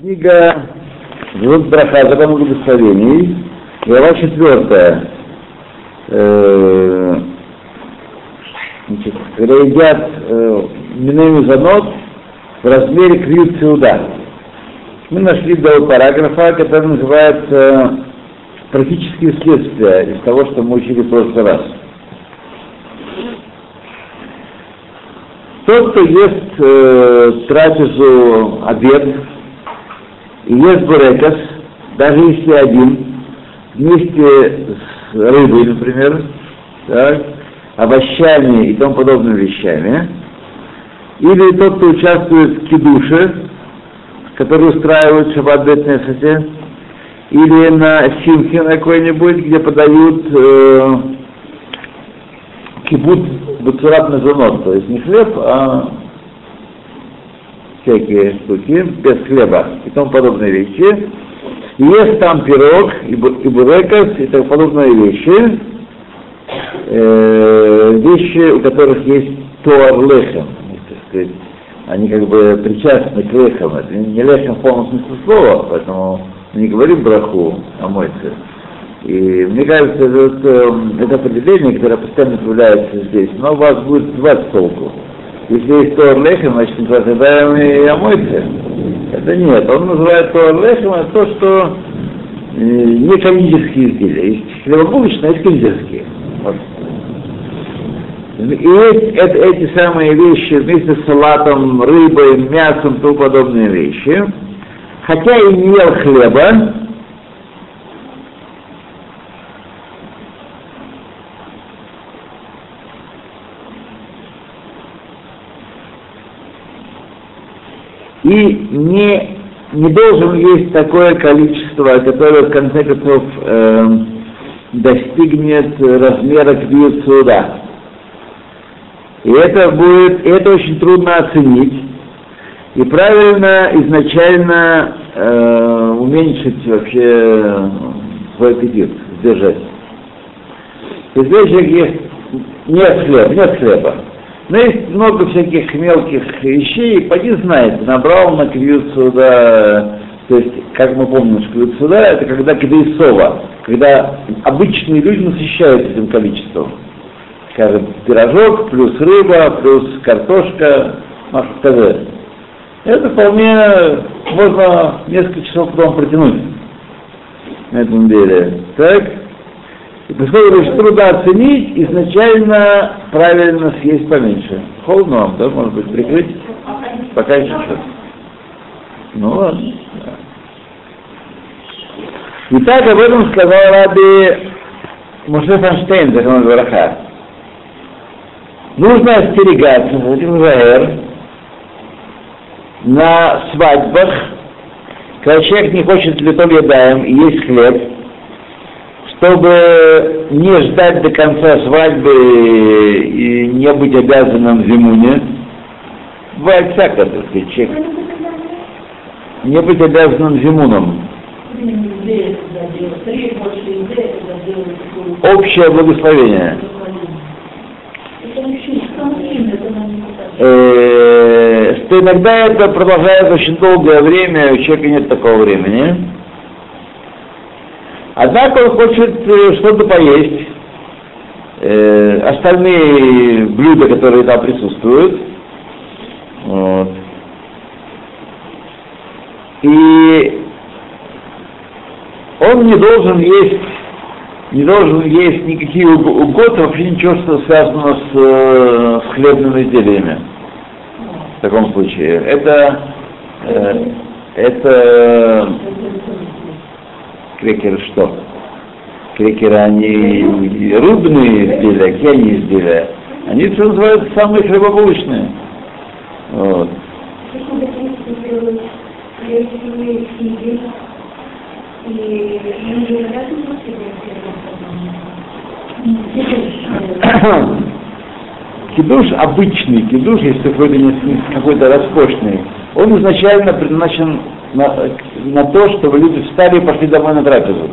Книга Живот Браха, закон благословений, глава четвертая. Э, значит, когда едят э, минами занос в размере криют сеуда. Мы нашли два параграфа, который называется практические следствия из того, что мы учили в прошлый раз. Тот, кто ест э, трапезу обед, и ест бурекос, даже если один, вместе с рыбой, например, так, овощами и тому подобными вещами, или тот, кто участвует в кидуше, который устраивают шаббат бет или на симхе на какой-нибудь, где подают э, кибут бацурат мезонот, то есть не хлеб, а всякие штуки, без хлеба и тому подобные вещи. И есть там пирог и, бурекос и тому подобные вещи, э, вещи, у которых есть туар лехем, так сказать, они как бы причастны к лехам. Это не лехем в полном смысле слова, поэтому не говорим браху, а мойцы. И мне кажется, это, это определение, которое постоянно появляется здесь, но вас будет звать толку. Если есть Тор Лехем, значит называем и Амойце. Это нет. Он называет Тор Лехем это то, что э, не комические изделия. Есть хлебобулочные, есть кондитерские. Вот. И это, эти самые вещи вместе с салатом, рыбой, мясом, тому подобные вещи. Хотя и не ел хлеба, и не, не должен есть такое количество, которое в конце концов э, достигнет размера квиют суда. И это будет, это очень трудно оценить. И правильно изначально э, уменьшить вообще свой аппетит, сдержать. Если человек ест нет хлеба, нет хлеба, но есть много всяких мелких вещей, поди знает, набрал на сюда, то есть, как мы помним, что сюда, это когда кидейсова, когда обычные люди насыщаются этим количеством. Скажем, пирожок, плюс рыба, плюс картошка, маша ТВ. Это вполне можно несколько часов потом протянуть на этом деле. Так? Поскольку очень трудно оценить, изначально правильно съесть поменьше. Холодно да, может быть, прикрыть, пока еще чуть Ну ладно. Итак, об этом сказал Раби Муше Фанштейн, закон Вараха. Нужно остерегаться, Израиль, на свадьбах, когда человек не хочет литом едаем и есть хлеб, чтобы не ждать до конца свадьбы и не быть обязанным зимуне, бывает всякое, так сказать, человек. Не быть обязанным зимуном. Общее благословение. Э, что иногда это продолжается очень долгое время, у человека нет такого времени. Однако он хочет э, что-то поесть, э, остальные блюда, которые там присутствуют. Вот. И он не должен есть, не должен есть никакие угоды, вообще ничего, что связано с, э, с хлебными изделиями. В таком случае. Это, это крекеры что? Крекеры, они рыбные изделия, какие они изделия? Они все называются самые хлебобулочные. Вот. Кидуш обычный, кидуш, если какой-то какой-то роскошный, он изначально предназначен на, на то, чтобы люди встали и пошли домой на трапезу.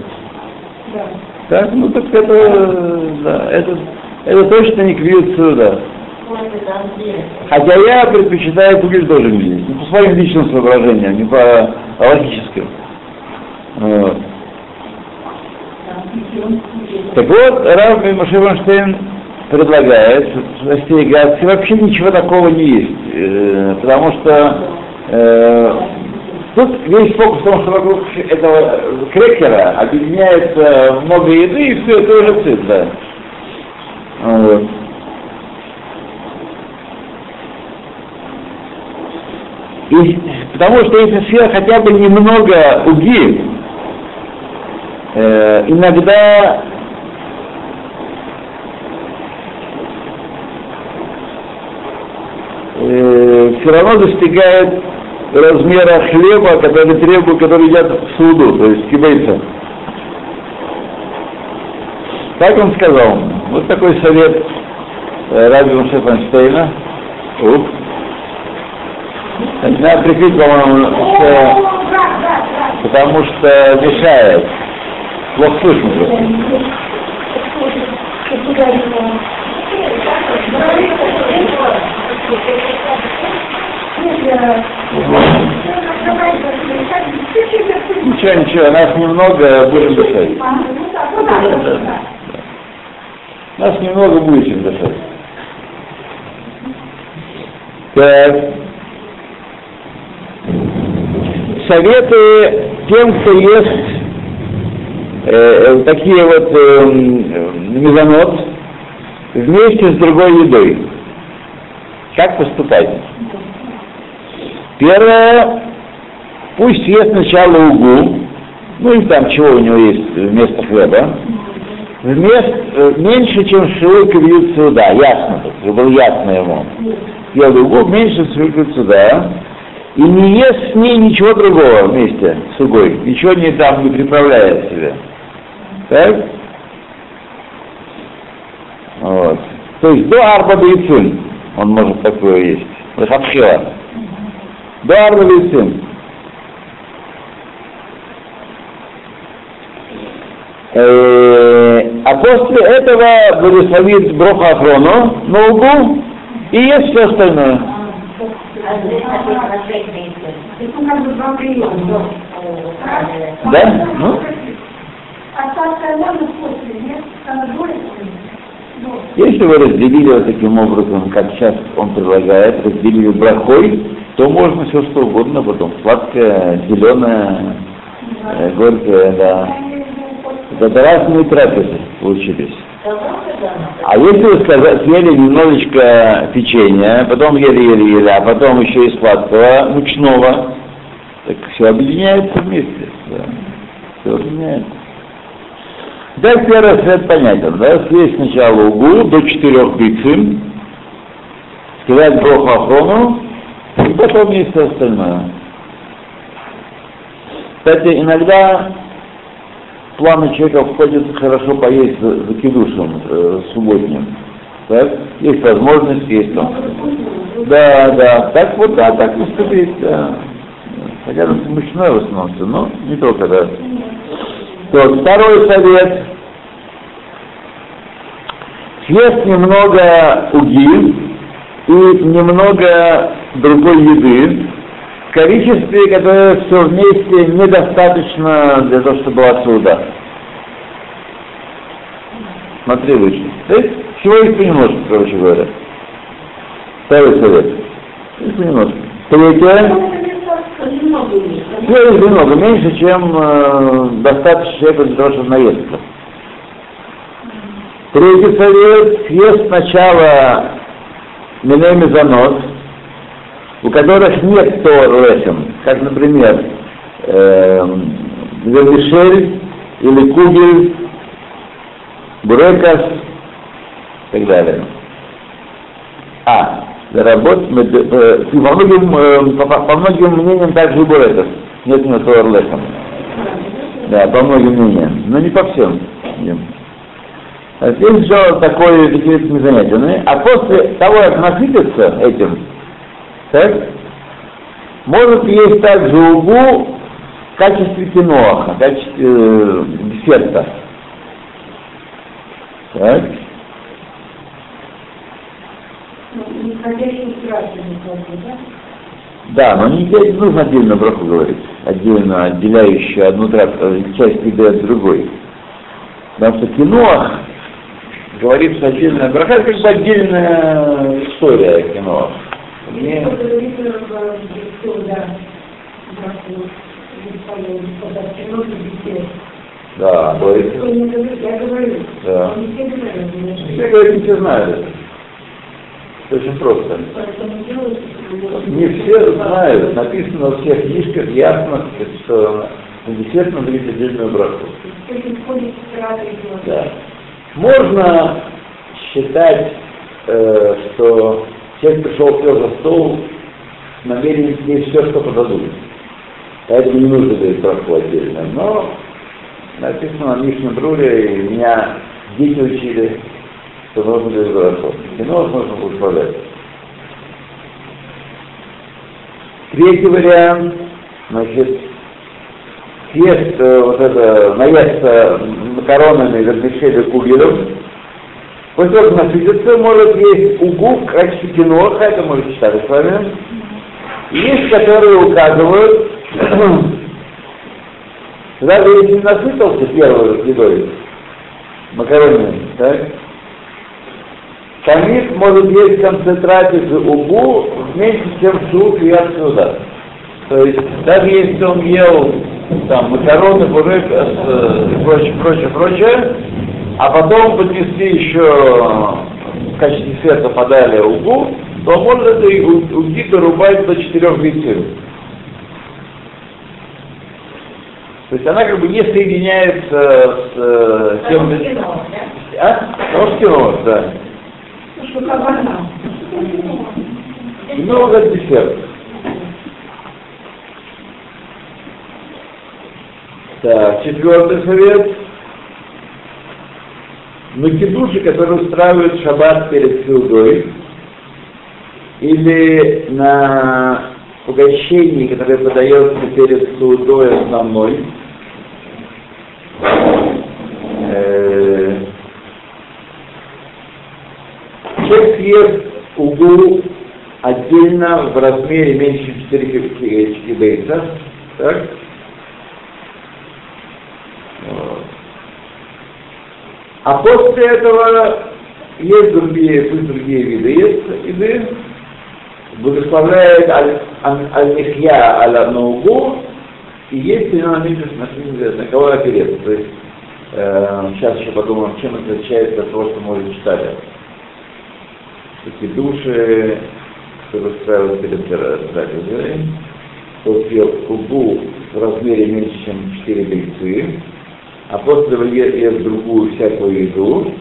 Да. Так, ну так это, да, это, это точно не квиют сюда. Хотя я предпочитаю кулиш тоже есть. Ну, по своим личным соображениям, не по логическим. Вот. Так вот, Рав Машеванштейн предлагает, что в вообще ничего такого не есть, э, потому что э, тут весь фокус в том, что вокруг этого крекера объединяется много еды, и все это уже цит, да. Вот. И, потому что если съел хотя бы немного уги, э, иногда э, все равно достигает размера хлеба, который требует, который едят в суду, то есть кибейца. Так он сказал. Вот такой совет э, Раби Мушефанштейна. Ух. Надо прикрыть, по-моему, что, потому что мешает. Плохо слышно просто. Ничего, ничего, нас немного, будем дышать. Нас немного будет дышать. Так. Советы тем, кто ест э, такие вот э, мезонот вместе с другой едой. Как поступать? Первое, пусть ест сначала угу, ну и там чего у него есть вместо хлеба, вместо, э, меньше, чем шелука бьют сюда, ясно, чтобы было ясно ему. Ел угу, меньше шелука сюда, и не ест с ней ничего другого вместе с угой, ничего не там не приправляет себе. Так? Вот. То есть до арба он может такое есть. Лехатхила. Арба бейцин. А после этого благословит Броха Ахрону на угу и есть все остальное. Да? Ну? Если вы разделили вот таким образом, как сейчас он предлагает, разделили брахой, то можно все что угодно потом. Сладкое, зеленое, э, горькое, да. Это разные трапезы получились. А если вы сказали, съели немножечко печенья, потом ели-ели-ели, а потом еще и сладкого, мучного, так все объединяется вместе. Да. Все объединяется. Так первый свет понятен, да, съесть сначала угу до четырех бицин, сказать Бог Ахрону, и потом есть все остальное. Кстати, иногда планы человека входит хорошо поесть за, за кидушем э, субботним. Так? Есть возможность есть там. Да, да. Так вот, да, так поступить, да. Хотя это смешное в основном, но не только, да. То, второй совет. Съесть немного уги и немного другой еды в количестве, которое все вместе недостаточно для того, чтобы была суда. Смотри выше. То есть всего их понемножку, короче говоря. Второй совет. Их понемножку. Третье. Все их немного, меньше, чем э, достаточно человека для того, чтобы наесться. Третий совет, съест сначала миней занос, у которых нет лесем, как, например, э, вермишель или кугель, бурекас и так далее. А, работ, э, по многим, э, по, по многим мнениям также и бурекас. Нет у него лесем. Да, по многим мнениям, но не по всем. Нет. Здесь еще такое такие занятия. А после того, как насытится этим, так, может есть также угу в качестве киноха, в качестве э, десерта. Так. Да, но не, нужно отдельно браху говорить, отдельно отделяющую одну э, часть еды от другой. Потому что кино говорит, что отдельная браха, это как бы отдельная история кино. Не... Да, говорит. Да. Все говорят, все знают очень просто. Не все знают, написано во всех книжках ясно, что на десерт надо лить отдельную браху. Да. Можно считать, э, что человек пришел все за стол с намерением съесть все, что подадут. Поэтому не нужно говорить браху отдельно. Но написано на Мишне Бруре, и меня дети учили, что нужно говорить браху. Кино можно благословлять. Третий вариант, значит, съест э, вот это, наесться макаронами, вермишели, кугелем, того, как насытится, может есть угу в качестве киноха, это мы читали с вами. Есть, которые указывают, даже если насытился первой едой, макаронами, так, Тамид может есть в концентрате угу меньше, чем суп и отсюда. То есть даже если он ел там макароны, бурек э, прочее, прочее, прочее, а потом поднесли еще в качестве десерта подали угу, то может этой уги дорубать до четырех весел. То есть она как бы не соединяется с э, тем... А? Нож да. Что кабана. Много десерт. Так, четвертый совет. На кидуши, которые устраивают шаббат перед Силдой, или на угощении, которое подается перед Силдой основной, э, человек съест угу отдельно в размере меньше, чем 4 кибейца, так? А после этого есть другие, пусть другие виды, есть еды, благословляет аль-михья аль угу и есть именно на кого опереться. То есть э, сейчас еще подумаем, чем отличается от того, что мы уже читали. Такие души, которые устраивают перед трапезой, кто съел угу в размере меньше, чем 4 бельцы, а после этого ест другую всякую еду.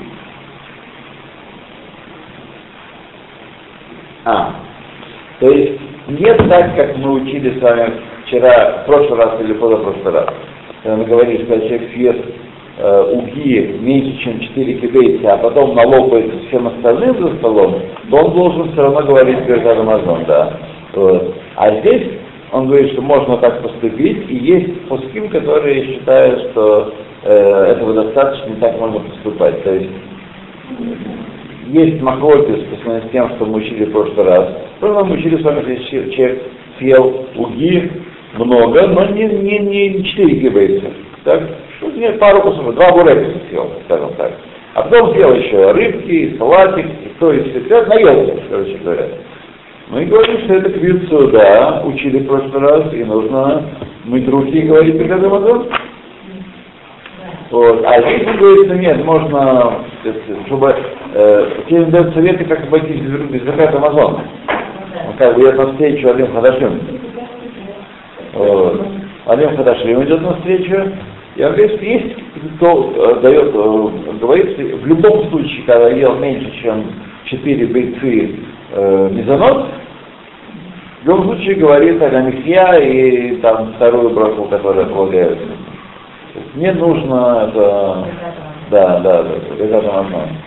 А, то есть нет так, как мы учили с вами вчера, в прошлый раз или позапрошлый раз. Когда мы говорили, что человек съест э, уги меньше, чем 4 кибейца, а потом налопается всем остальным за столом, то он должен все равно говорить перед Рамазон, да. Вот. А здесь он говорит, что можно так поступить, и есть пуским, которые считают, что этого достаточно, так можно поступать. То есть есть махлопис по сравнению с тем, что мы учили в прошлый раз. В мы учили с вами, что человек съел уги много, но не, не, не 4 гибейца. Так? Ну, не, пару кусок, два бурека съел, скажем так. А потом съел еще рыбки, салатик, и то, и все, наелся, короче говоря. Мы говорим, что это квицу, да, учили в прошлый раз, и нужно мыть руки и говорить перед Рамазан. Вот. А здесь он говорит, что нет, можно, чтобы э, тебе дают советы, как обойтись без, без заката Амазона. Он как бы идет навстречу Алим Хадашим. Вот. Алим Хадашим идет навстречу, и он говорит, есть, кто э, дает, э, говорит, в любом случае, когда ел меньше, чем 4 бойцы э, мезонос, в любом случае говорит о Рамихья и там вторую браку, которая полагается. Не нужно это... Да, да, да, это нормально.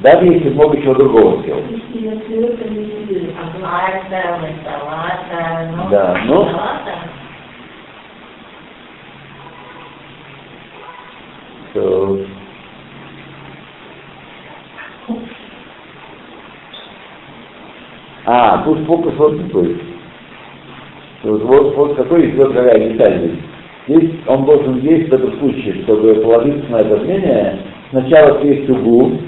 Даже если много чего другого сделать. Да, ну... So, а, тут фокус вот такой. Вот, вот какой идет какая деталь здесь. Здесь он должен есть в этом случае, чтобы положиться на это мнение, сначала съесть угу,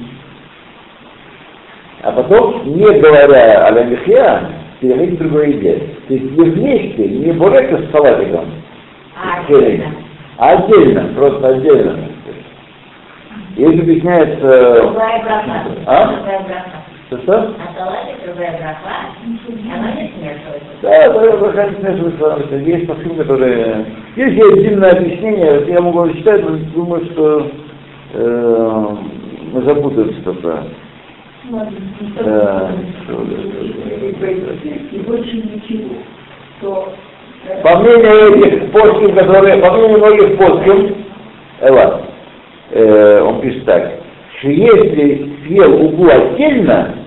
а потом, не говоря о лямихья, переходить к другой еде. То есть не вместе, не бурека с салатиком, А, херем, а отдельно, просто отдельно. И это объясняется... А? Другая. Что-что? А салатик другая браха. Она не смешивается. Да, да, я проходить смешивается, есть посыл, которые... Есть и отдельное объяснение, вот я могу читать, но думаю, что э, мы запутаемся только. Да. И больше ничего. То э, По мнению этих постим, которые, по мнению многих постим, Эва, э, он пишет так, что если съел угу отдельно,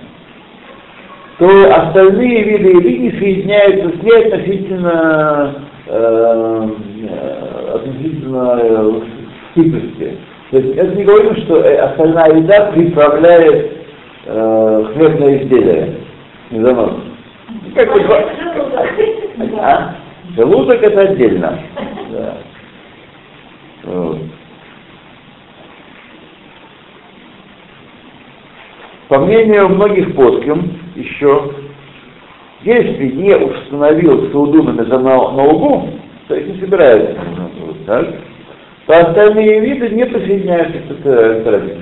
то остальные виды не соединяются с ней относительно, э, э, относительно э, сытости. То есть это не говорим, что э, остальная еда приправляет э, хлебное изделие, не занос. Как бы а? Желудок это отдельно. Да. Вот. По мнению многих плоским еще, если не установил сауду на, на, на угу, то есть не собирается, так, то остальные виды не присоединяются к попросить?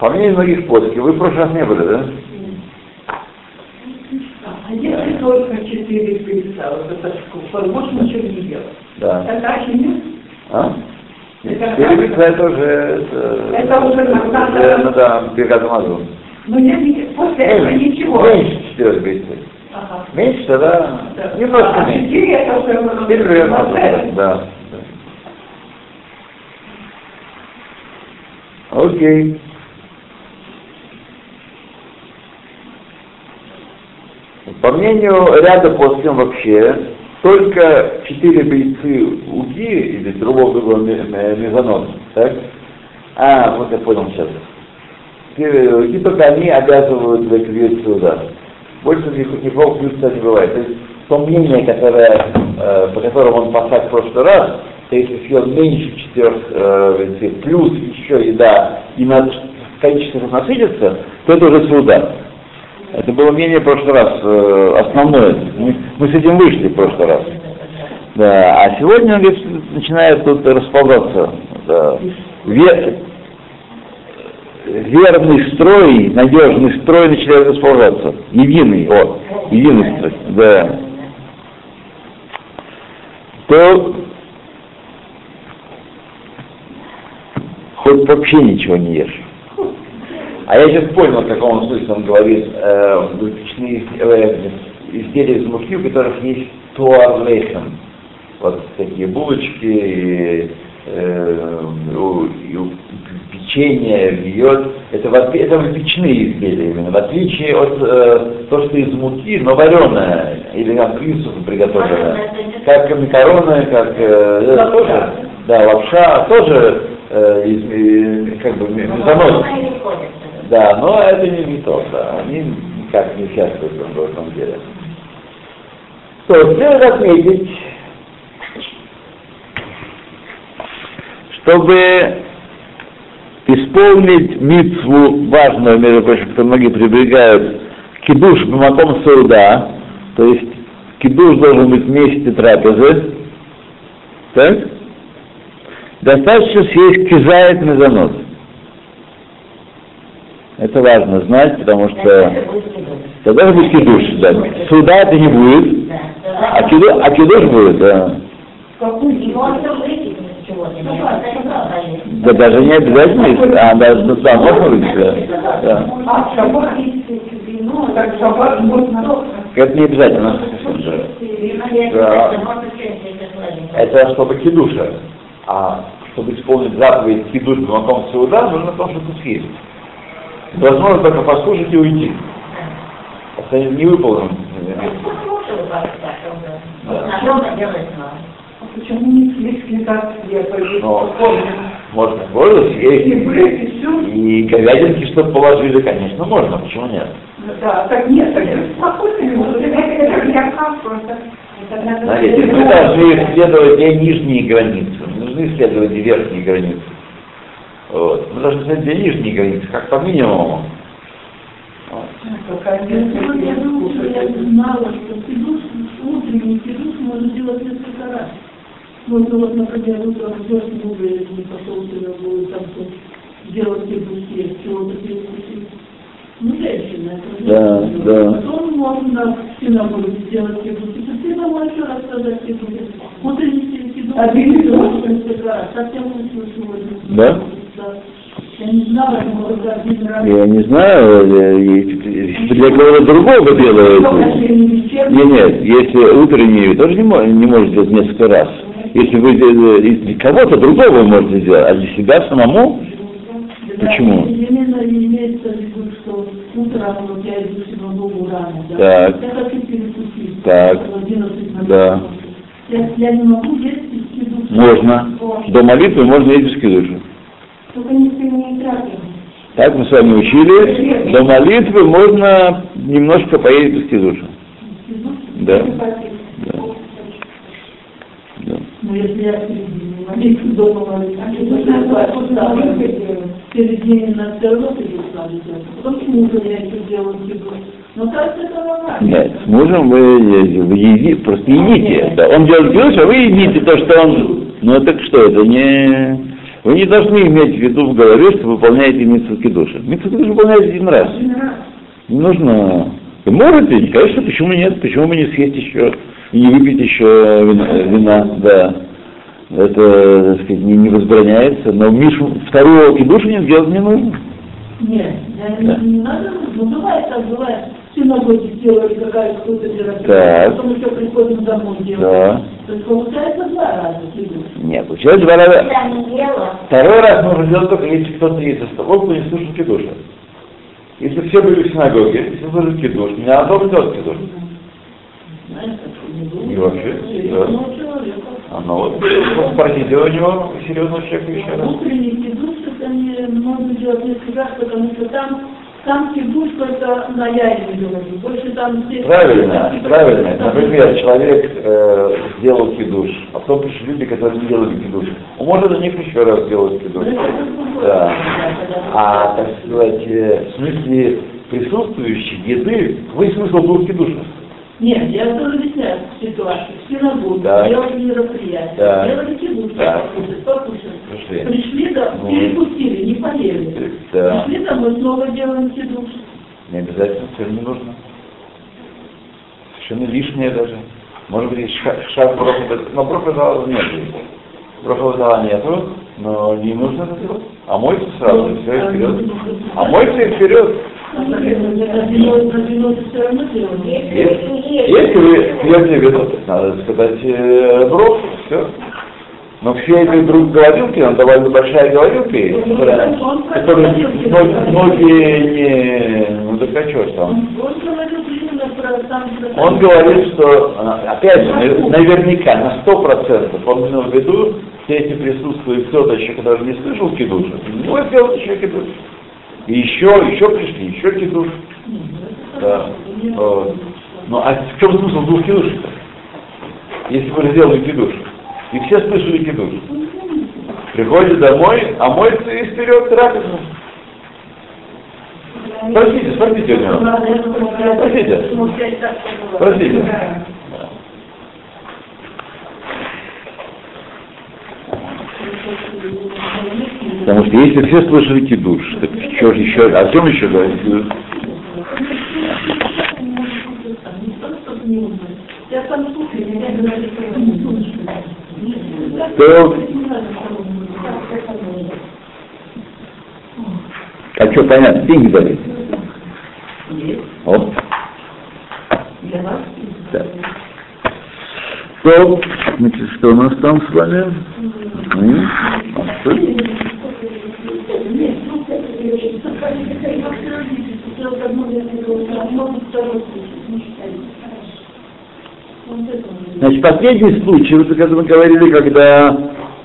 По мнению многих плоских, вы в прошлый раз не были, да? А если только четыре пицца, вот это можно ничего не делать. Да. Тогда нет. А? Перебиться это уже... Это, уже надо- это надо бегать мазу. Но если после этого ничего. Меньше четырех бейцев. Ага. Меньше, тогда Да. немножко А меньше. четыре это уже Теперь примерно да. да. Окей. По мнению ряда постим вообще, только четыре бойцы уги, или другого другого мезонос, так? А, вот я понял сейчас. Уги, только они обязывают в эквивит сюда. Больше ни- никакого плюса не бывает. То есть то мнение, которое, э, по которому он пасак в прошлый раз, то если съел меньше четырех э, плюс еще еда, и на количество насытится, то это уже суда. Это было мнение в прошлый раз, э, основное. Мы, мы с этим вышли в прошлый раз. Да, а сегодня он говорит, начинает тут расползаться. Да. Ве- верный строй, надежный строй начинает расползаться. Единый, вот, единый строй, да. То хоть вообще ничего не ешь. А я сейчас понял, в каком смысле он говорит э, выпечные э, изделия из муки, у которых есть туар лейхем. Вот такие булочки, и, э, и у- печенье, вьет. Это, это выпечные изделия именно, в отличие от э, то, что из муки, но вареное, или как рису приготовленное. Как макароны, как э, это тоже, да, лапша, тоже э, из, э, как бы мезонос. Да, но это не виток, да, они никак не участвуют в этом- деле. Что, следует отметить, чтобы исполнить митцву важную, между прочим, что многие прибегают, кидуш бумаком сауда, то есть кидуш должен быть вместе трапезы, так? Достаточно съесть кизает мезонос. Это важно знать, потому что тогда же будет кидуш, да. Суда это не будет, а, киду, а кидуш будет, да. Да даже не обязательно, а даже ну, да, можно выпить, да. да. Это не обязательно. Да. Это чтобы кидуша. А чтобы исполнить заповедь кидуш бумаком сауда, нужно то, что съесть. Возможно только послушать и уйти. Это не выполнено. А почему не слишком так можно горло И и говядинки, чтобы положили, конечно, можно, почему нет? Да, так нет, так спокойно не может. Это я прав просто. Смотрите, мы должны исследовать не нижние границы, мы должны исследовать верхние границы. Вот. Мы должны исследовать две нижние границы, как по минимуму. Вот. Я думаю, что я знала, что кидуш, утренний кидуш можно делать несколько раз. Ну, ну вот, например, утром идешь, ну, не пошел будет там что делать кидуш, чего-то перекусить. Ну, женщина, это Да, женщина. да. Потом можно в синагоге сделать кидуш. И ты домой еще раз сказать кидуш. Утренний кидуш. А ты не. Совсем лучше сегодня. Да? Я не знаю, для кого-то другого делают. Нет, нет, если утреннюю тоже не, мо- не можете делать несколько раз. Если вы для кого-то другого вы можете сделать, а для себя самому, Почему? В в? Так. Так. В 11 на Да. Можно. До молитвы можно есть без кидуша. Только не не трапезы. Так мы с вами учили. До молитвы можно немножко поесть без кидуша. Да. Да. Да. Ну, если я середине молитвы дома молитвы, а что середине на все равно с мужем я еще делаю. Но кажется, это нормально. Нет, с мужем вы, э, вы еди, просто едите. Да, он делает кидуш, а вы едите то, что он... Ну так что, это не... Вы не должны иметь в виду в голове, что выполняете митцву кидуша. Митцву кидуша выполняете один раз. Не нужно... Вы можете, конечно, почему нет, почему бы не съесть еще и не выпить еще вина, вина, да. Это, так сказать, не, не возбраняется, но Мишу второго кидуша не сделать не нужно. Нет, Да. не, не надо, ну бывает так, бывает. В синагоге сделали какая-то Так. потом еще приходим домой делать. Да. То есть получается два раза. Нет, получается два раза. Второй раз можно сделать только если кто-то есть за столом, кто не слушал кидуша. Если все были в синагоге, все слушали кидуш, не надо дома делать не И вообще, человека. А ну вот, спросите у него, серьезного человека еще раз. Утренний кидуш, это не можно делать несколько раз, потому что там там кидуш только на яйце. Больше там здесь... Правильно, там- правильно. Например, человек э, сделал кидуш, а потом пришли люди, которые не делали кидуш. Он может на них еще раз сделать кидуш. Да. А, так сказать, э, в смысле присутствующей еды, вы смысл был в кидуше. Нет, я тоже объясняю ситуацию. Так. делали мероприятие, Так. делали кидуш, Так. покушать. Пришли. Пришли, да, Ну. перекусили, не поели. Да. Пришли домой, снова делаем кидуш. Не обязательно, все не нужно. Совершенно лишнее даже. Может быть, ша- шаг профи, но профи зала нет. Профи зала нету, но не нужно это делать. А мойте сразу, и все, и вперед. А мойте и вперед. А Если, вы вино, то надо сказать э, бров, все. Но все эти друг говорилки, нам довольно большая говорилка есть, которая, которая ноги, ноги не... Ну так а что там? Он говорит, что, а, опять же, навер- наверняка, на сто процентов, он имел в виду, все эти присутствуют кто-то еще, который не слышал кидуша, ну, сделать еще кидуш. И еще, еще пришли, еще кидуш. Да. Вот. Ну, а в чем смысл двух кидушей-то? Если вы сделали кидуш, и все слышали кидуш. Приходите домой, а моется и вперед трапезу. Спросите, спросите у него. Простите. Простите. Потому что если все слышали кидуш, так что же еще, о чем еще говорить кидуш? Я а что, понятно, деньги дали? О, Для вас. так. То, значит, что у нас там с вами? А что? Значит, последний случай, вот как мы говорили, когда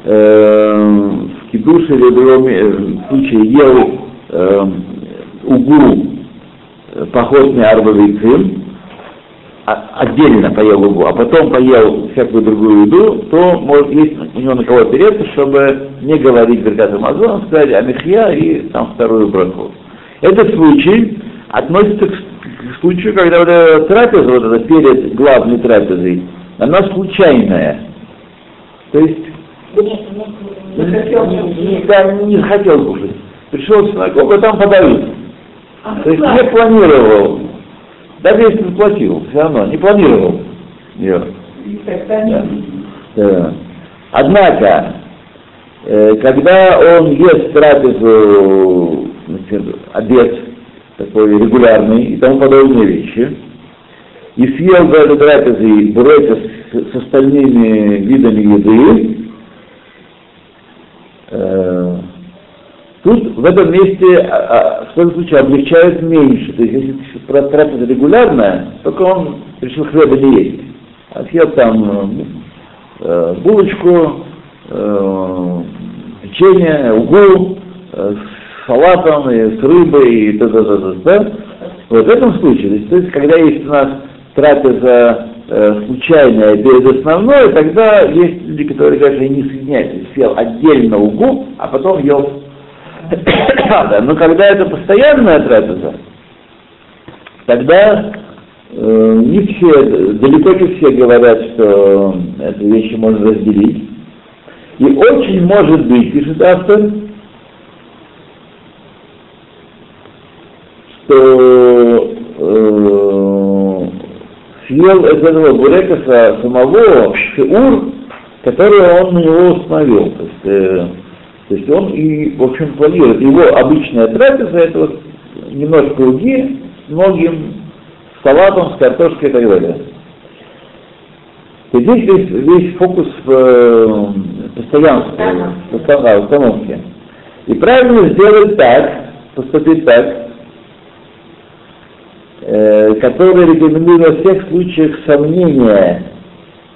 э, в Кидуше или в другом случае ел э, угу поход не арбовицин, а- отдельно поел угу, а потом поел всякую другую еду, то может есть у него на кого опереться, чтобы не говорить Беркат Амазон, сказать Амихья и там вторую браху. Этот случай относится к, случаю, когда вот эта трапеза, вот эта перед главной трапезой, она случайная. То есть Не не, да, не захотел кушать. Пришел в синагогу, а там подают. А То есть не планировал. Даже если заплатил, все равно не планировал ее. И тогда не Да. Да. Однако, э, когда он ест трапезу, значит, обед такой регулярный и тому подобные вещи, и съел за этой трапезой бурека с, с остальными видами еды, э, Тут в этом месте а, а, в том случае облегчают меньше. То есть если тра- трапеза регулярная, только он решил хлеба не есть. А съел там э, булочку, э, печенье, угу, э, салатом, и с рыбой, и т.д. Вот в этом случае, то есть, когда есть у нас трапеза э, случайная перед основной, тогда есть люди, которые даже не соединяют, съел отдельно угу, а потом ел да, но когда это постоянная трапеза, тогда э, не все, далеко не все говорят, что эти вещи можно разделить. И очень может быть, пишет автор, что э, съел из этого бурека самого шиур, который он на него установил. То есть, э, то есть он и, в общем, планирует. Его обычная трапеза это вот немножко уги, с многим салатом, с картошкой и так далее. Есть здесь весь, весь фокус в э, постоянстве, в уста- установке. И правильно сделать так, поступить так, э, который рекомендует во всех случаях сомнения,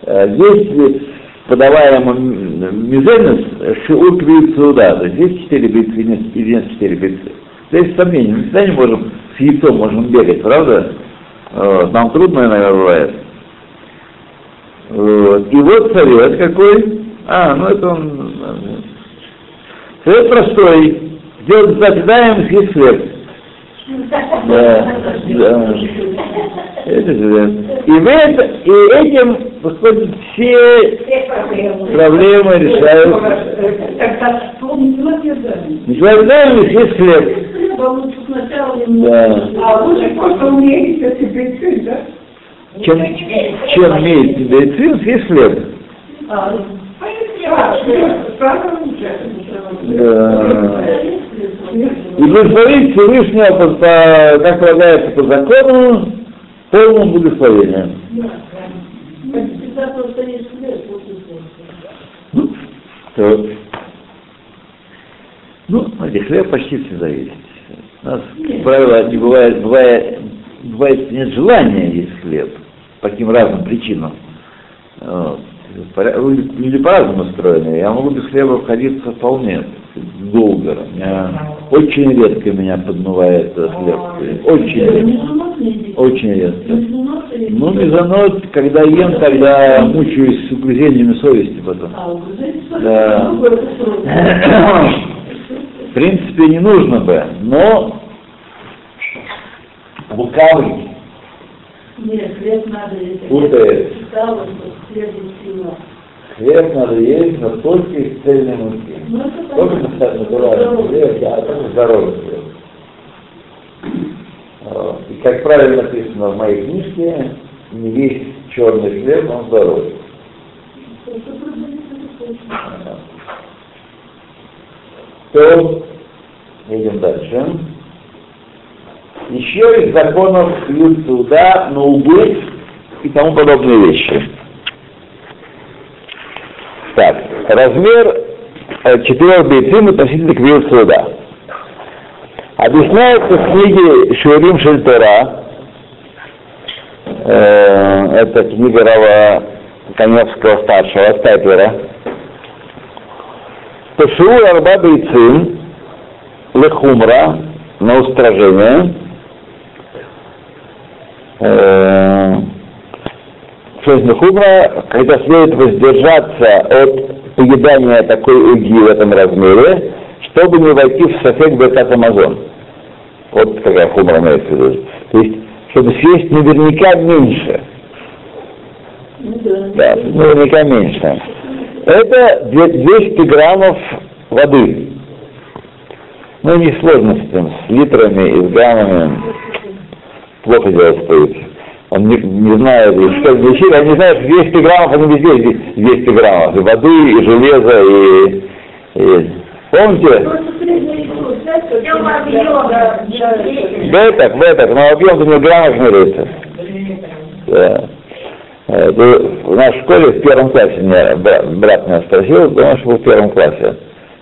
э, есть ли подаваемом мизенес шиур квицуда, то есть есть четыре битвы или нет- четыре битвы. Здесь сомнения, мы всегда не можем с яйцом можем бегать, правда? Вот, Нам трудно иногда бывает. И вот совет какой. А, ну это он... э, Совет простой. Сделать заседаем съесть хлеб. Да, да. Это же, да. И, вы это, и этим, выходит, все все проблемы. решают. Заседаем съесть хлеб. Да. А лучше просто умеете себе да? Чем, чем имеет медицин, съесть хлеб. А, лучше. Да. И благословить Всевышнего, по, по- как полагается по закону, полным благословением. Ну, то- ну, знаете, хлеб почти всегда есть. У нас, как правило, не бывает, бывает, бывает, нет желания есть хлеб по каким разным причинам. Вот. Люди люди по-разному устроены. Я могу без хлеба обходиться вполне долго. Очень редко меня подмывает хлеб. Очень редко. Очень редко. Ну, мезонот, когда ем, тогда мучаюсь с угрызениями совести потом. Да. В принципе, не нужно бы, но лукавый Нет, хлеб надо есть. Путает. Хлеб надо есть, но только из цельной муки. Только понятно. натуральный хлеб, да, только здоровый хлеб. Вот. И как правильно написано в моей книжке, не весь черный хлеб, он здоровый. То, идем дальше. Еще из законов пьют суда на убыль и тому подобные вещи. Так, размер э, четырех бейцин относительно к суда. Объясняется в книге Шурим Шельтера, э, это книга Рава Коневского старшего, Стайпера, что Шиур Арба Бейцин Лехумра на устражение э, Шестный хумра, когда следует воздержаться от поедания такой уги в этом размере, чтобы не войти в софек Бекат Амазон. Вот какая хумра имеется. То есть, чтобы съесть наверняка меньше. Да. Наверняка меньше. Это две- 200 граммов воды. Ну, не сложно с этим, с литрами и с граммами. Плохо дело стоит. Он не, не знает, что вещи, он не знает, что 200 граммов, они везде 200 граммов. И воды, и железа, и... и- Помните? В этот, в этот, но объем не в граммах меряется. Да. В нашей школе в первом классе меня бра- брат меня спросил, потому что был в первом классе.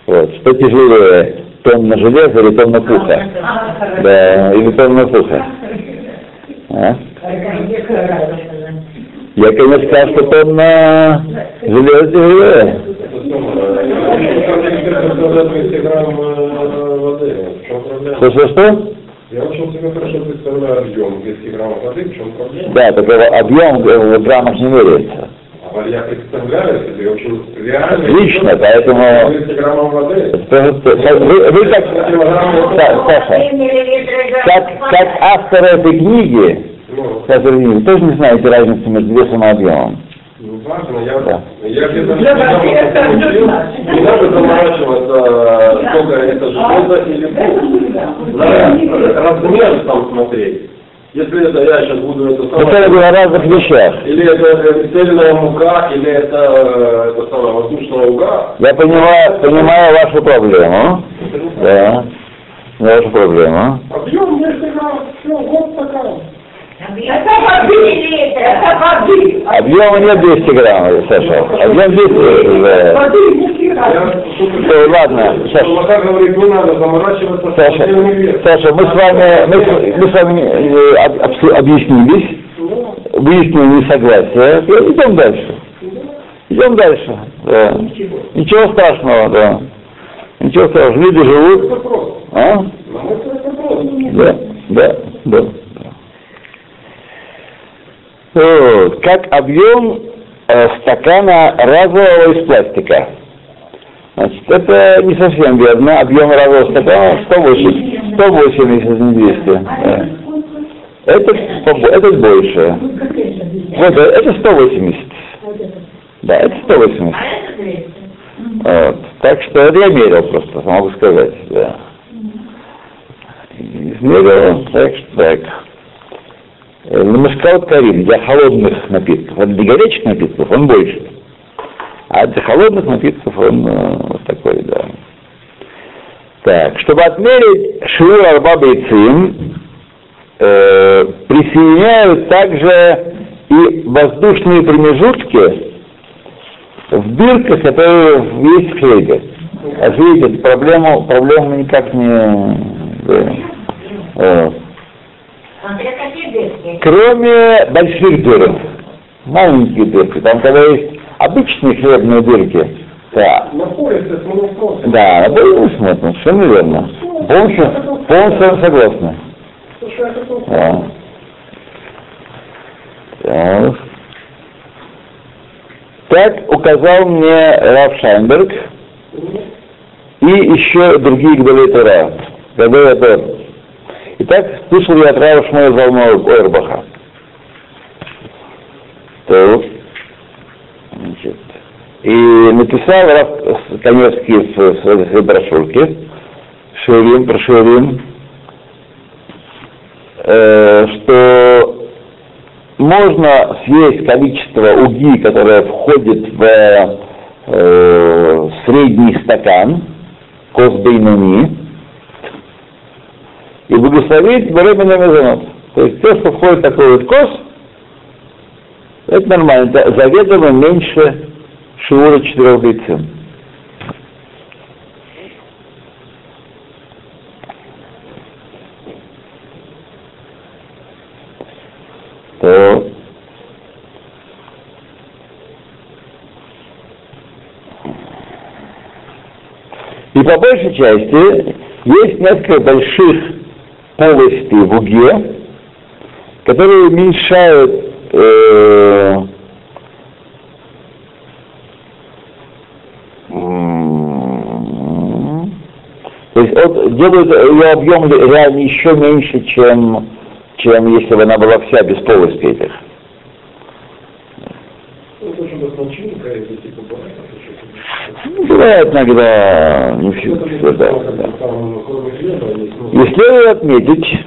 Вот, что тяжелее, тонна железа или тонна пуха? Да, или тонна пуха. А? Я, конечно, сказал, что тонна железа тяжелее. Что, что, что? Я очень себе хорошо представляю объем 200 граммов воды, в чем проблема? Да, такой объем в граммах не меряется. А я представляю себе очень реально. Отлично, поэтому- 200 граммов воды. Вы, вы как, Са- Саша, как, как автор этой книги, Автор книги, тоже не знаете разницы между весом и объемом. ну, важно, я, Да. я где-то это знать. не надо заморачиваться, сколько это железо или пух. Надо размер там смотреть. Если это я сейчас буду это самое... говорим о разных вещах. Или это цельная мука, или это, э, это самое, воздушная уга. Я понимаю, понимаю вашу проблему. Да. Вашу проблему. Объем 200 грамм, все, вот такая. Это воды это воды. Объема нет 200 грамм, Саша. Объем 200. Да. Воды не Э, ладно, Саша. Саша. Саша, мы с вами, мы, с- мы с вами э, объяснились, выяснили несогласие. И Идем дальше. Идем дальше. Да. Ничего страшного, да. Ничего страшного. Люди живут. А? Да, да, да. Как объем э, стакана разового из пластика. Значит, это не совсем верно. Объем разового стакана 108, 180, если не 200. Да. Это, побо- это больше. Вот, э, это 180. Да, это 180. Вот. Так что это я мерил просто, могу сказать. Да. Измерил, так что так. Э, Намаскал Карим для холодных напитков. Вот для горячих напитков он больше. А для холодных напитков он э, вот такой, да. Так, чтобы отмерить шиур арба бейцим, э, присоединяют также и воздушные промежутки в дырках, которые есть в хлебе. А видите, проблему, проблему никак не... да. Вот. Кроме больших дырок, маленькие дырки, там когда есть обычные хлебные дырки, да, На поясе спросим. да, на мы смотрим, совершенно верно. Полностью, полностью согласны. Да. Так. Так указал мне Раф Шайнберг и еще другие Гдалей Тора. Гдалей. Итак, слышал я от Рава Шмуэля Залмова Ойрбаха. Так. Значит. И написал Раф Коневский в своей брошюрке Ширим, про Ширим, э, что можно съесть количество уги, которое входит в э, средний стакан, косбейнуни, и благословить временно мезонот. То есть все, что входит в такой вот кос, это нормально, это заведомо меньше шиура четырех бейцин. То И по большей части есть несколько больших полостей в уге, которые уменьшают э, то есть от, делают ее объем реально еще меньше, чем, чем если бы она была вся без полости этих. Ну, типа бывает, Ну, Бывает иногда, не все, все, да, да. Там, кроме хлеба, есть, ну, И следует отметить,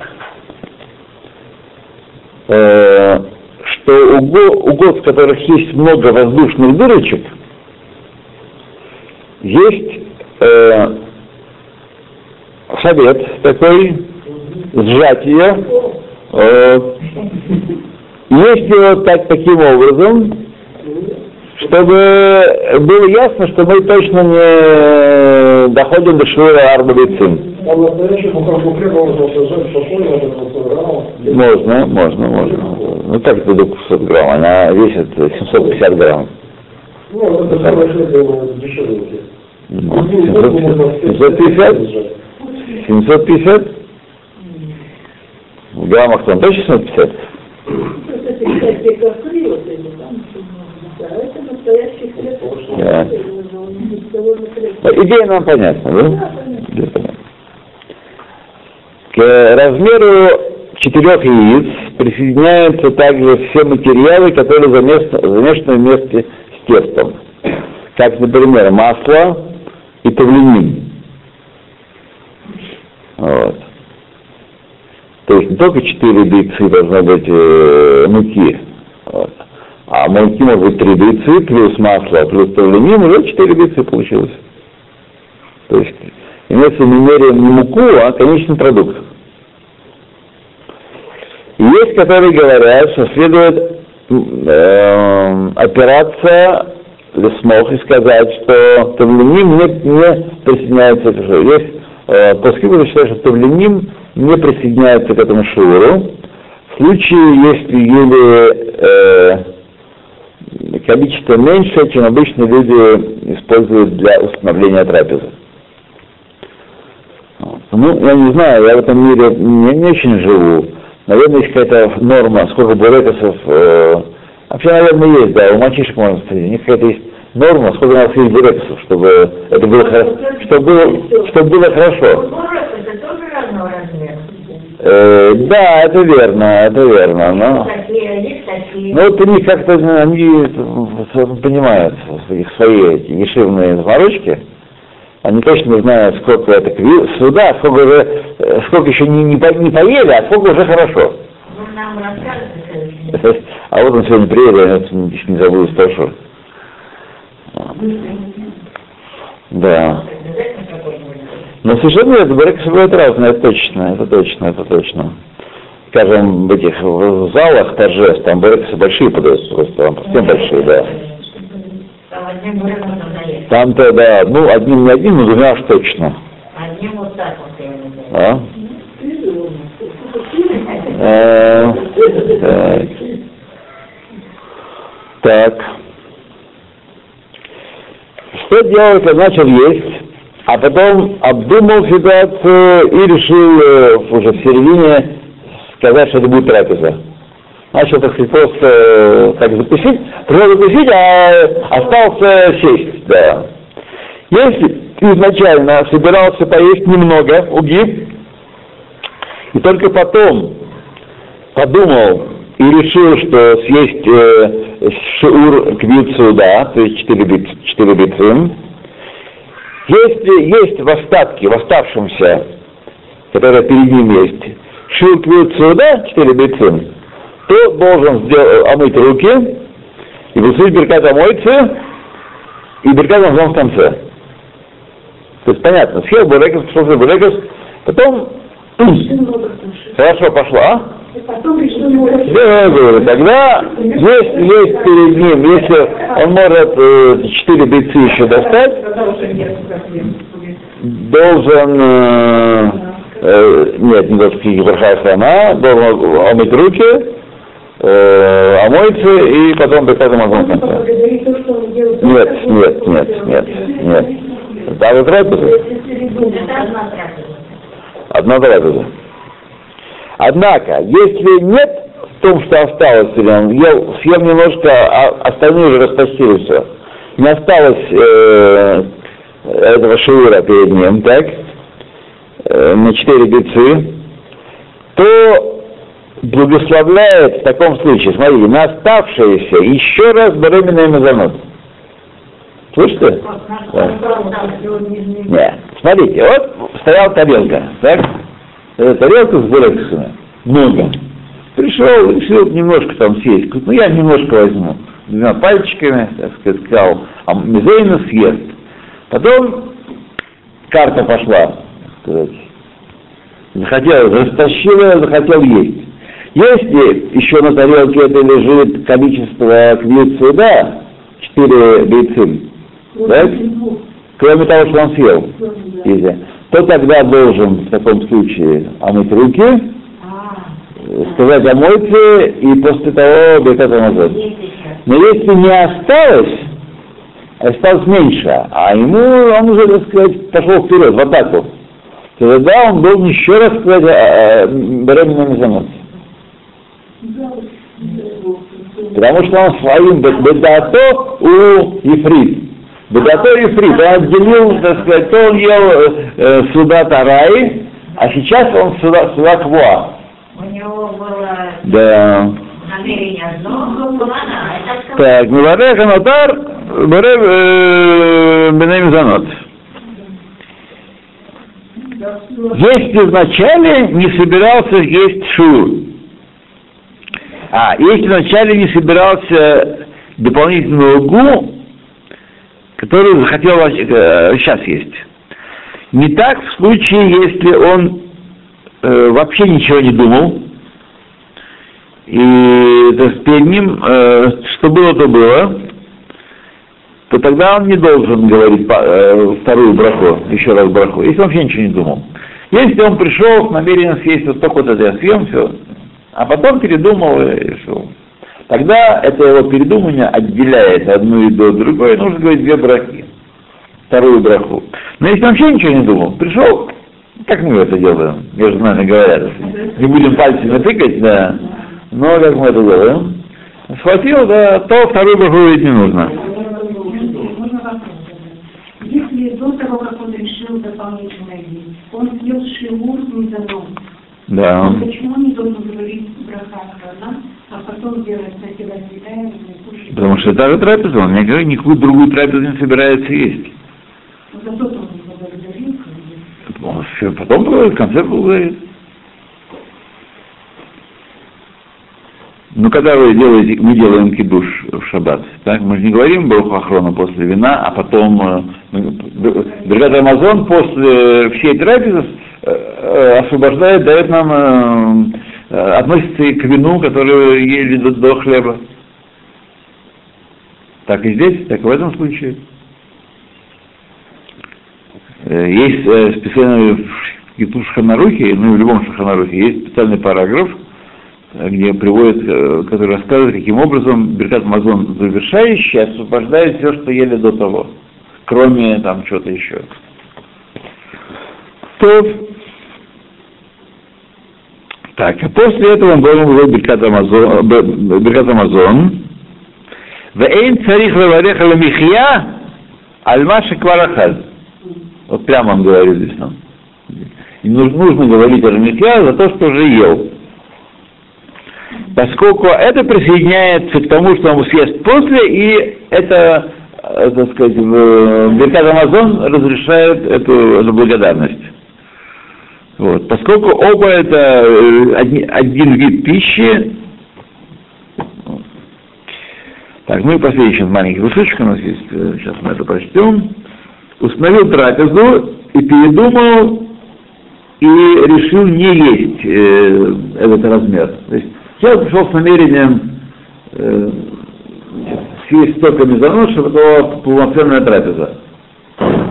э, что у, го- у год, в которых есть много воздушных дырочек, есть э, совет такой, сжатие. Э, есть его так, таким образом, чтобы было ясно, что мы точно не доходим до Шура Арбалицин. Можно сажать граммов. Можно, можно, можно. Ну так это до 500 грамм, она весит 750 грамм. Ну, это самое. Ну, 750? 750? В граммах там точно 750? Это всякие костры, вот эти там, да, это настоящий хлеб. Да. Довольно крепкий. Ну, Идея нам понятна, да? Да, понятно. Идея понятна. К размеру четырех яиц присоединяются также все материалы, которые замешаны вместе с тестом. Как, например, масло и тавлинин. Вот. То есть не только 4 дейцы должно быть э, муки, вот. а муки может быть 3 дейцы плюс масло, плюс тавлинин, уже 4 дейцы получилось. То есть имеется мы меряем не муку, а конечный продукт. Есть, которые говорят, что следует э, опираться лесмох и сказать, что тавлиним не, не присоединяется к шуру. Есть э, поскольку считают, что тавлиним не присоединяется к этому шуру. В случае, если ели э, количество меньше, чем обычно люди используют для установления трапезы. Ну, я не знаю, я в этом мире не, не очень живу. Наверное, есть какая-то норма, сколько бурекосов. Э, вообще, наверное, есть, да, у мальчишек можно встретить. У них какая-то есть норма, сколько у нас есть бурекосов, чтобы это было, хоро- чтобы было, чтобы было хорошо. Э, да, это верно, это верно. Но, но вот они как-то, они э, понимают их свои эти ешивные заморочки. Они точно знают, сколько это суда, сколько уже, э, сколько еще не, не, по- не поели, а сколько уже хорошо. Расскажете, А вот он сегодня приедет, я не, не забуду спрошу. Да. какой-нибудь. Но совершенно нет, бурекосы бывают разные, это точно, это точно, это точно. Скажем, в этих в залах торжеств, там бурекосы большие подаются, просто там совсем большие, да. Там одним буреком продает. Там-то, да, ну, одним не одним, но двумя уж точно. Одним вот так вот я. А? Э, Так. Так. Что делать, я начал есть, а потом обдумал ситуацию и решил э, уже в середине сказать, что это будет трапеза. Начал, так сказать, просто э, так запустить, пришел запустить, а остался сесть, да. Если изначально собирался поесть немного уги, и только потом подумал и решил, что съесть э, шиур квицу, да, то есть 4, биц, 4 бицин. Если есть в остатке, в оставшемся, которое перед ним есть, шиур квицу, да, 4 бицин, то должен сделать, омыть руки и высунуть беркат омойцы и беркат омзон в конце. То есть понятно, съел бурекос, пошел за бурекос, потом хорошо а? Говорю, тогда если есть перед ним, если он может э, четыре бейцы еще достать, должен, э, э, нет, не должен пить сама, должен омыть руки, э, омоется и потом приказом могу в конце. поблагодарить то, что он делает. Нет, нет, нет, нет, нет. Да, вы трапеза? Это одна трапеза. Одна трапеза. Однако, если нет том, что осталось, или он ел, съел немножко, а остальное уже все. Не осталось э, этого шиура перед ним, так? Э, на четыре бецы, то благословляет в таком случае, смотрите, на оставшиеся еще раз беременный мазанот. Слышите? Да. Нет. Смотрите, вот стояла тарелка, так? Эта тарелка с бурексами. Много. Пришел, решил немножко там съесть. Ну я немножко возьму. Двумя пальчиками, так сказать, сказал, а Мизейна съест. Потом карта пошла, так сказать. Захотел, растащила, захотел есть. Если еще на тарелке это лежит количество квиц да, четыре бейцим, так? кроме того, что он съел, если, то тогда должен в таком случае омыть руки, сказать омойте и после того бекат назад. Но если не осталось, осталось меньше, а ему он уже, так сказать, пошел вперед, в атаку, то тогда он должен еще раз сказать беременный занос. Потому что он своим бедато у Ефрит. Бедато Ефрит. Он отделил, так сказать, то он ел э, суда Тараи, а сейчас он суда, суда Квоа. У него было Да. Так, Миварех Анатар, Бенем Занот. Если вначале не собирался есть шур, а если вначале не собирался дополнительную гу, которую захотел э, сейчас есть. Не так в случае, если он э, вообще ничего не думал, и то есть, перед ним, э, что было, то было, то тогда он не должен говорить по- э, вторую браху, еще раз браху, если он вообще ничего не думал. Если он пришел с намерением съесть вот только вот это я съем, все, а потом передумал и решил. Тогда это его передумание отделяет одну еду от другой, нужно говорить две брахи, вторую браху. Но если он вообще ничего не думал, пришел, как мы это делаем, между нами говорят, не будем пальцами тыкать, да, но как мы это делаем, схватил, да, то вторую браху говорить не нужно. Если до того, как он решил дополнительно есть, он съел шиур мизаном, Да. то почему не должен говорить браха храна, а потом делать на и кушать? Потому что это же трапеза, он никакую, никакую другую трапезу не собирается есть. Ну, Зато он бы. Он всё потом в конце говорит. Ну, когда вы делаете, мы делаем кидуш в шаббат, так, мы же не говорим Баруху Ахрона после вина, а потом э, мы- бригада Амазон после всей трапезы э, э, освобождает, дает нам, э, э, относится и к вину, который ели до, хлеба. Так и здесь, так и в этом случае. Э, Есть э, специальный в Китуш Ханарухе, ну и в любом Шаханарухе, есть специальный параграф, э, где приводит, э, который рассказывает, каким образом Беркат Мазон завершающий освобождает все, что ели до того, кроме там чего-то еще. То, так, а после этого он должен был Беркат Амазон, Б- Беркат Амазон, ואין צריך לברך על המחיה על מה שכבר אכל. Вот прямо он говорит здесь нам. И нужно, нужно говорить о Рамихья за то, что уже ел. Поскольку это присоединяется к тому, что он съест после, и это, э, так сказать, в Беркат Амазон разрешает эту, эту благодарность. Вот. Поскольку оба это э, одни- один вид пищи, так, ну и последний сейчас маленький кусочек у нас есть, э, сейчас мы это прочтем. Установил трапезу и передумал и решил не есть э, этот размер. То есть человек пришел с намерением э, съесть столько мезонос, чтобы это была полноценная трапеза.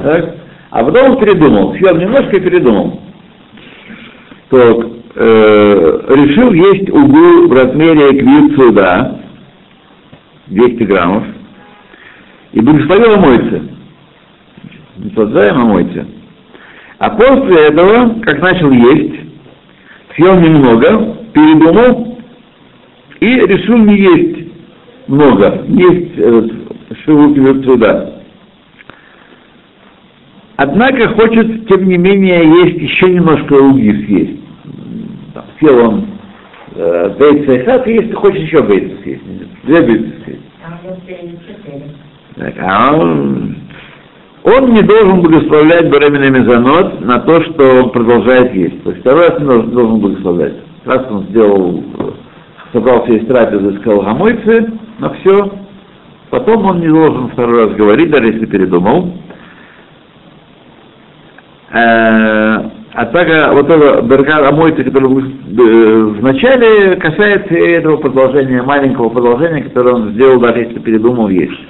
Так? А потом передумал, съел немножко и передумал. Так, э, решил есть угу в размере квит да, 200 граммов, и благословил омойце. Наслаждаем омойце. А после этого, как начал есть, съел немного, передумал И решил не есть много, есть этот шелук сюда. Однако хочет, тем не менее, есть еще немножко уги съесть. Там, съел он э, бейца и хат, и если хочет еще бейца съесть. Две бейца съесть. Четыре. Так, а он, он не должен благословлять беременный мезонот на то, что он продолжает есть. То есть второй раз не должен, должен благословлять. Раз он сделал, э, собрался есть трапезу и сказал гамойцы на все, потом он не должен второй раз говорить, даже если передумал. А так а вот это Бергар Амойца, который был, э, в начале, касается этого продолжения, маленького продолжения, которое он сделал, даже если передумал есть.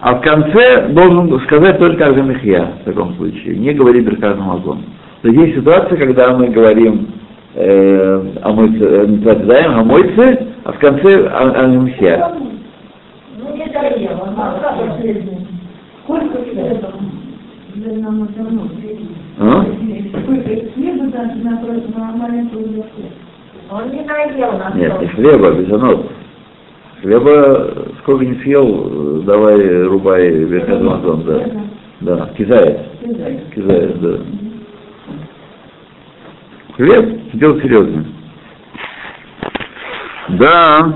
А в конце должен сказать только Арзамихья в таком случае, не говорить Беркар Амазон. То есть есть ситуация, когда мы говорим э, Амойце, э, подтверждаем Амойце, а в конце Арзамихья. Ну, А? Он не доел на Нет, не хлеба, бизанот. Хлеба сколько не съел, давай рубай Беркар Амазон, да. Да, кизает. Кизает, да. Хлеб, дело серьезное. Да.